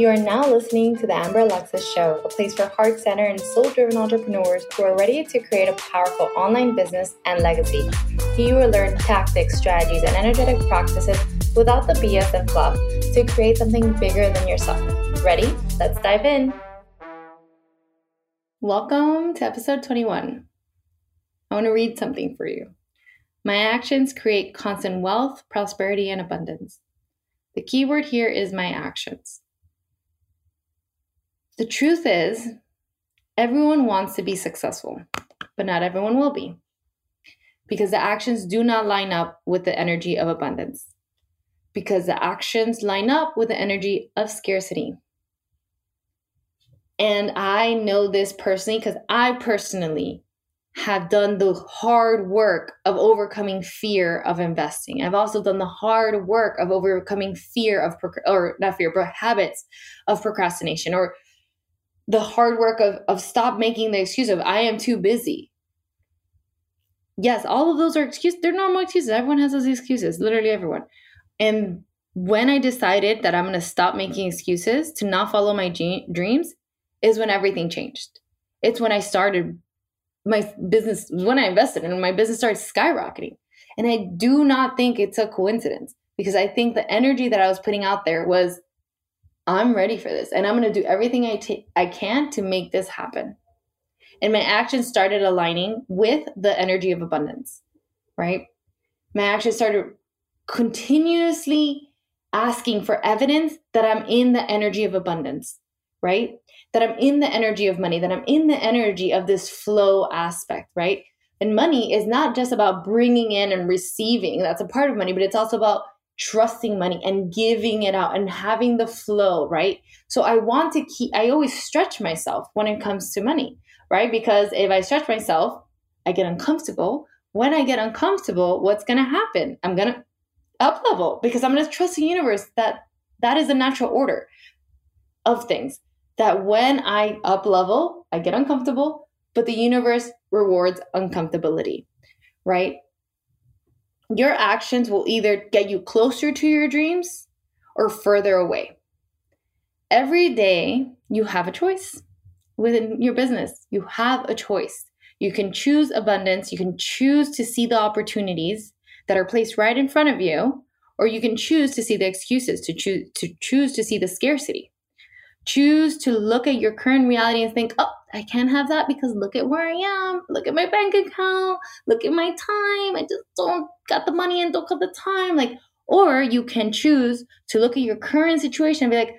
You are now listening to the Amber Alexis Show, a place for heart centered and soul driven entrepreneurs who are ready to create a powerful online business and legacy. Here you will learn tactics, strategies, and energetic practices without the BS and fluff to create something bigger than yourself. Ready? Let's dive in. Welcome to episode 21. I want to read something for you. My actions create constant wealth, prosperity, and abundance. The key word here is my actions. The truth is, everyone wants to be successful, but not everyone will be because the actions do not line up with the energy of abundance, because the actions line up with the energy of scarcity. And I know this personally because I personally have done the hard work of overcoming fear of investing. I've also done the hard work of overcoming fear of, or not fear, but habits of procrastination or the hard work of of stop making the excuse of I am too busy. Yes, all of those are excuses. They're normal excuses. Everyone has those excuses, literally everyone. And when I decided that I'm going to stop making excuses to not follow my dreams is when everything changed. It's when I started my business, when I invested and my business started skyrocketing. And I do not think it's a coincidence because I think the energy that I was putting out there was I'm ready for this and I'm going to do everything I, t- I can to make this happen. And my actions started aligning with the energy of abundance, right? My actions started continuously asking for evidence that I'm in the energy of abundance, right? That I'm in the energy of money, that I'm in the energy of this flow aspect, right? And money is not just about bringing in and receiving, that's a part of money, but it's also about trusting money and giving it out and having the flow, right? So I want to keep, I always stretch myself when it comes to money, right? Because if I stretch myself, I get uncomfortable. When I get uncomfortable, what's going to happen? I'm going to up level because I'm going to trust the universe that that is the natural order of things. That when I up level, I get uncomfortable, but the universe rewards uncomfortability, right? Your actions will either get you closer to your dreams or further away. Every day, you have a choice within your business. You have a choice. You can choose abundance, you can choose to see the opportunities that are placed right in front of you, or you can choose to see the excuses, to choose to choose to see the scarcity. Choose to look at your current reality and think, oh, I can't have that because look at where I am. Look at my bank account. Look at my time. I just don't got the money and don't got the time. Like, or you can choose to look at your current situation and be like,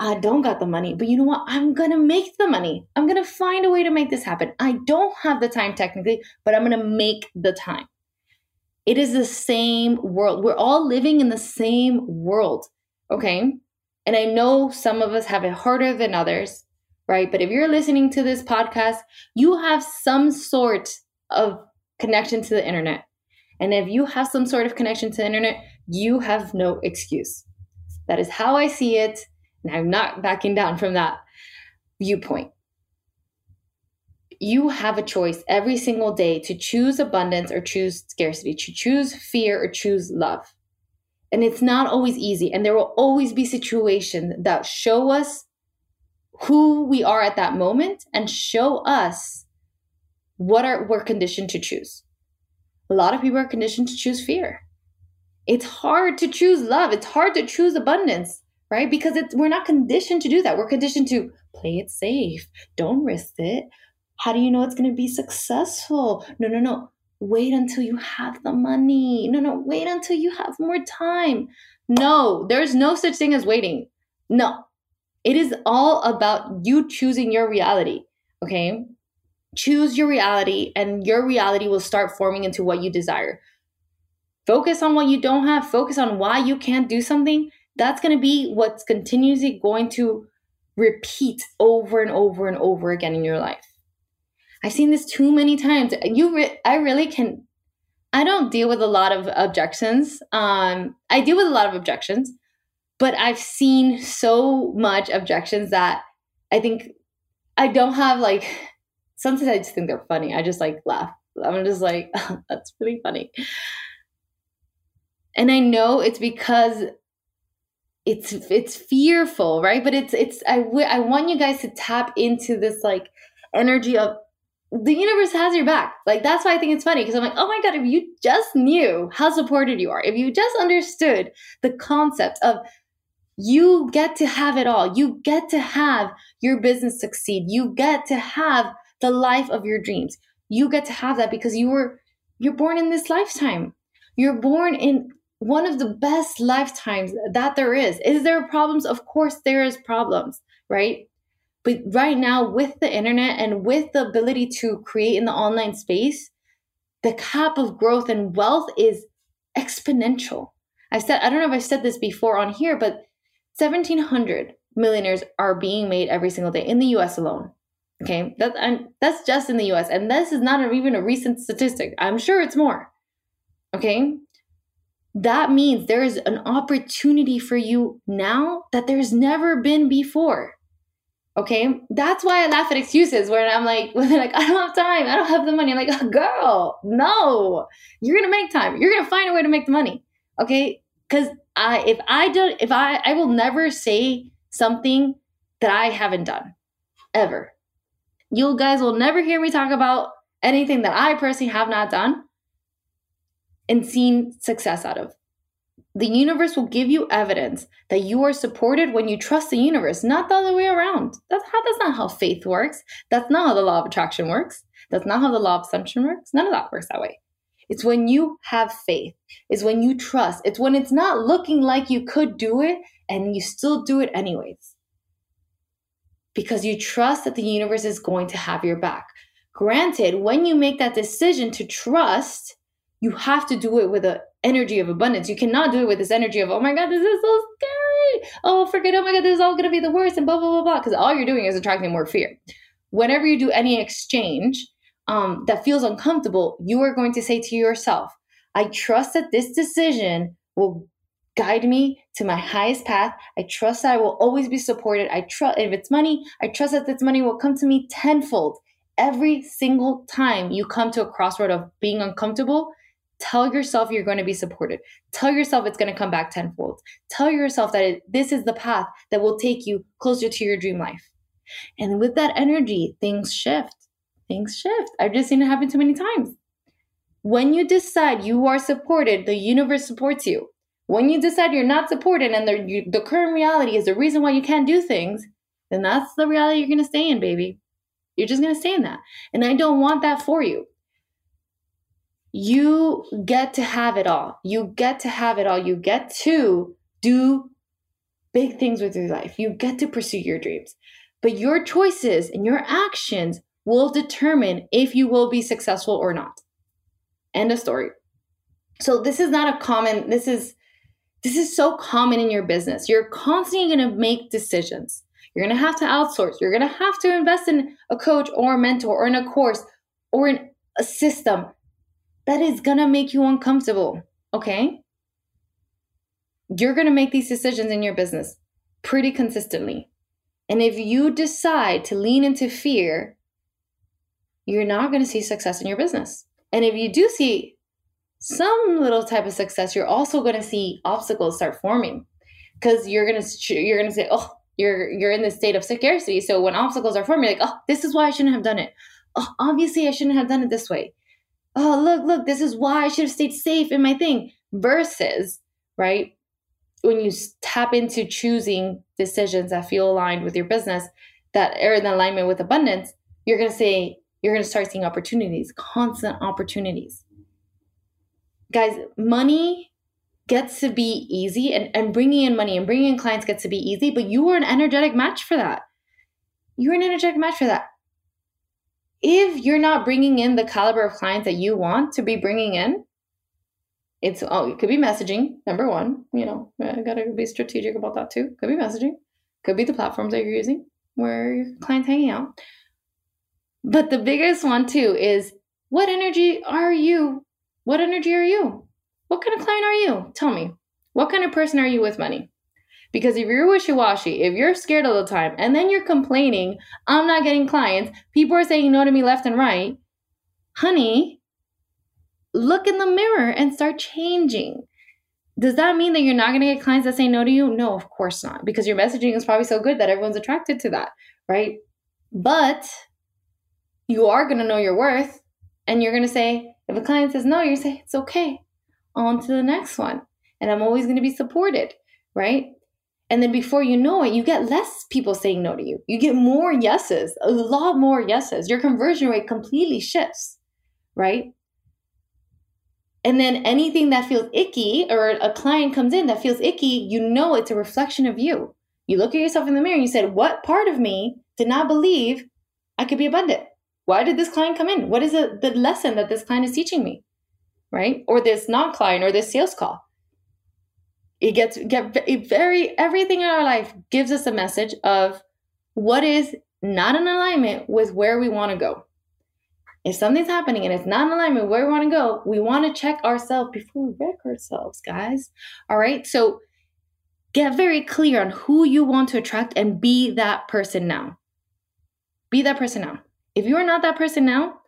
I don't got the money, but you know what? I'm going to make the money. I'm going to find a way to make this happen. I don't have the time technically, but I'm going to make the time. It is the same world. We're all living in the same world. Okay. And I know some of us have it harder than others, right? But if you're listening to this podcast, you have some sort of connection to the internet. And if you have some sort of connection to the internet, you have no excuse. That is how I see it. And I'm not backing down from that viewpoint. You have a choice every single day to choose abundance or choose scarcity, to choose fear or choose love. And it's not always easy. And there will always be situations that show us who we are at that moment and show us what are we're conditioned to choose. A lot of people are conditioned to choose fear. It's hard to choose love. It's hard to choose abundance, right? Because it's we're not conditioned to do that. We're conditioned to play it safe. Don't risk it. How do you know it's going to be successful? No, no, no wait until you have the money. No, no, wait until you have more time. No, there's no such thing as waiting. No, it is all about you choosing your reality. Okay. Choose your reality, and your reality will start forming into what you desire. Focus on what you don't have, focus on why you can't do something. That's going to be what's continuously going to repeat over and over and over again in your life. I've seen this too many times. You, re- I really can. I don't deal with a lot of objections. Um, I deal with a lot of objections, but I've seen so much objections that I think I don't have like. Sometimes I just think they're funny. I just like laugh. I'm just like, oh, that's really funny. And I know it's because it's it's fearful right but it's it's I, w- I want you guys to tap into this like energy of the universe has your back like that's why i think it's funny because i'm like oh my god if you just knew how supported you are if you just understood the concept of you get to have it all you get to have your business succeed you get to have the life of your dreams you get to have that because you were you're born in this lifetime you're born in one of the best lifetimes that there is. Is there problems? Of course, there is problems, right? But right now, with the internet and with the ability to create in the online space, the cap of growth and wealth is exponential. I said, I don't know if I've said this before on here, but 1,700 millionaires are being made every single day in the US alone. Okay, that's and that's just in the US, and this is not even a recent statistic. I'm sure it's more. Okay, that means there is an opportunity for you now that there's never been before. Okay, that's why I laugh at excuses when I'm like, when they're like, I don't have time, I don't have the money. I'm like, oh, girl, no, you're gonna make time. You're gonna find a way to make the money. Okay, because I, if I don't, if I, I will never say something that I haven't done, ever. You guys will never hear me talk about anything that I personally have not done and seen success out of. The universe will give you evidence that you are supported when you trust the universe, not the other way around. That's how that's not how faith works. That's not how the law of attraction works. That's not how the law of assumption works. None of that works that way. It's when you have faith. It's when you trust. It's when it's not looking like you could do it and you still do it anyways. Because you trust that the universe is going to have your back. Granted, when you make that decision to trust, you have to do it with an energy of abundance. You cannot do it with this energy of, oh my God, this is so scary. Oh, forget, oh my God, this is all going to be the worst and blah, blah, blah, blah. Because all you're doing is attracting more fear. Whenever you do any exchange um, that feels uncomfortable, you are going to say to yourself, I trust that this decision will guide me to my highest path. I trust that I will always be supported. I trust if it's money, I trust that this money will come to me tenfold. Every single time you come to a crossroad of being uncomfortable, Tell yourself you're going to be supported. Tell yourself it's going to come back tenfold. Tell yourself that it, this is the path that will take you closer to your dream life. And with that energy, things shift. Things shift. I've just seen it happen too many times. When you decide you are supported, the universe supports you. When you decide you're not supported and the, you, the current reality is the reason why you can't do things, then that's the reality you're going to stay in, baby. You're just going to stay in that. And I don't want that for you you get to have it all. You get to have it all. You get to do big things with your life. You get to pursue your dreams. But your choices and your actions will determine if you will be successful or not. End of story. So this is not a common this is this is so common in your business. You're constantly going to make decisions. You're going to have to outsource. You're going to have to invest in a coach or a mentor or in a course or in a system that is gonna make you uncomfortable, okay? You're gonna make these decisions in your business pretty consistently. And if you decide to lean into fear, you're not gonna see success in your business. And if you do see some little type of success, you're also gonna see obstacles start forming because you're gonna you're gonna say, oh, you're you're in this state of scarcity. So when obstacles are forming, you're like, oh, this is why I shouldn't have done it. Oh, obviously I shouldn't have done it this way oh, look, look, this is why I should have stayed safe in my thing. Versus, right, when you tap into choosing decisions that feel aligned with your business, that are in alignment with abundance, you're going to say, you're going to start seeing opportunities, constant opportunities. Guys, money gets to be easy and, and bringing in money and bringing in clients gets to be easy, but you are an energetic match for that. You're an energetic match for that if you're not bringing in the caliber of clients that you want to be bringing in, it's oh, it could be messaging. Number one, you know, I gotta be strategic about that too. Could be messaging, could be the platforms that you're using where your clients hanging out. But the biggest one too is what energy are you? What energy are you? What kind of client are you? Tell me. What kind of person are you with money? Because if you're wishy washy, if you're scared all the time, and then you're complaining, I'm not getting clients, people are saying no to me left and right, honey, look in the mirror and start changing. Does that mean that you're not going to get clients that say no to you? No, of course not, because your messaging is probably so good that everyone's attracted to that, right? But you are going to know your worth and you're going to say, if a client says no, you say, it's okay, on to the next one. And I'm always going to be supported, right? And then before you know it, you get less people saying no to you. You get more yeses, a lot more yeses. Your conversion rate completely shifts, right? And then anything that feels icky or a client comes in that feels icky, you know it's a reflection of you. You look at yourself in the mirror and you said, What part of me did not believe I could be abundant? Why did this client come in? What is the, the lesson that this client is teaching me? Right? Or this non client or this sales call it gets get very everything in our life gives us a message of what is not in alignment with where we want to go. If something's happening and it's not in alignment with where we want to go, we want to check ourselves before we wreck ourselves, guys. All right. So get very clear on who you want to attract and be that person now. Be that person now. If you are not that person now,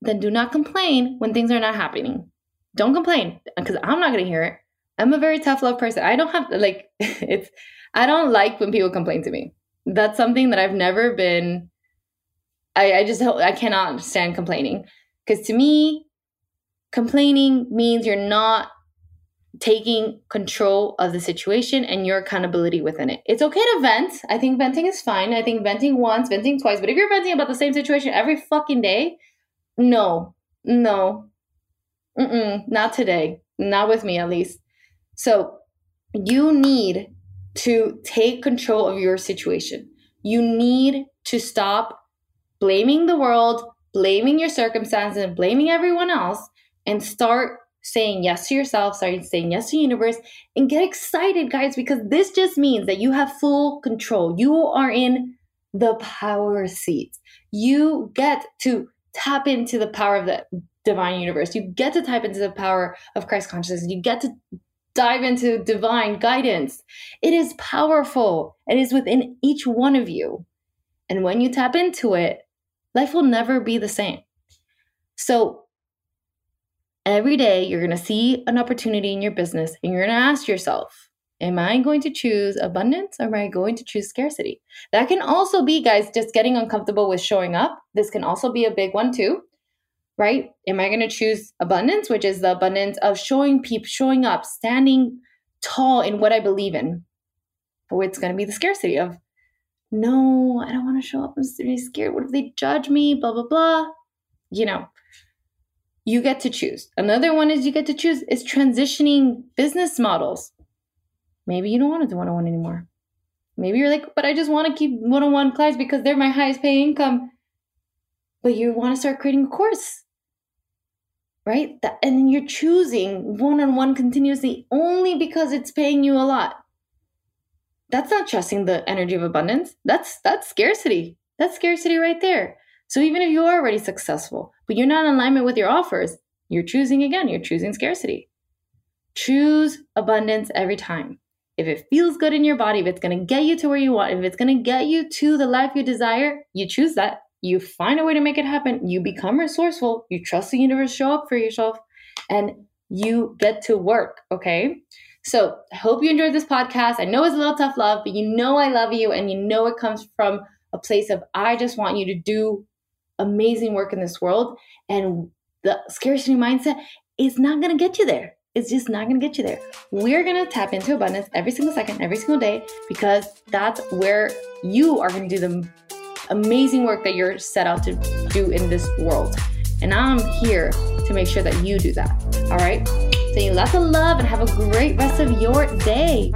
then do not complain when things are not happening don't complain because I'm not going to hear it. I'm a very tough love person. I don't have like it's I don't like when people complain to me. That's something that I've never been I, I just I cannot stand complaining because to me complaining means you're not taking control of the situation and your accountability within it. It's okay to vent. I think venting is fine. I think venting once, venting twice, but if you're venting about the same situation every fucking day, no. No. Mm-mm, not today. Not with me, at least. So you need to take control of your situation. You need to stop blaming the world, blaming your circumstances, and blaming everyone else, and start saying yes to yourself, start saying yes to the universe, and get excited, guys, because this just means that you have full control. You are in the power seat. You get to tap into the power of the divine universe. You get to type into the power of Christ consciousness. You get to dive into divine guidance. It is powerful. It is within each one of you. And when you tap into it, life will never be the same. So every day you're going to see an opportunity in your business and you're going to ask yourself, am I going to choose abundance or am I going to choose scarcity? That can also be, guys, just getting uncomfortable with showing up. This can also be a big one, too right? Am I going to choose abundance, which is the abundance of showing people, showing up, standing tall in what I believe in? Or it's going to be the scarcity of, no, I don't want to show up. I'm really scared. What if they judge me? Blah, blah, blah. You know, you get to choose. Another one is you get to choose is transitioning business models. Maybe you don't want to do one on one anymore. Maybe you're like, but I just want to keep one on one clients because they're my highest paying income. But you want to start creating a course right? And then you're choosing one on one continuously only because it's paying you a lot. That's not trusting the energy of abundance. That's that's scarcity. That's scarcity right there. So even if you are already successful, but you're not in alignment with your offers, you're choosing again, you're choosing scarcity. Choose abundance every time. If it feels good in your body, if it's going to get you to where you want, if it's going to get you to the life you desire, you choose that you find a way to make it happen, you become resourceful, you trust the universe show up for yourself, and you get to work, okay? So I hope you enjoyed this podcast. I know it's a little tough love, but you know I love you and you know it comes from a place of I just want you to do amazing work in this world. And the scarcity mindset is not gonna get you there. It's just not gonna get you there. We're gonna tap into abundance every single second, every single day, because that's where you are gonna do the amazing work that you're set out to do in this world. And I'm here to make sure that you do that. All right? Sending lots of love and have a great rest of your day.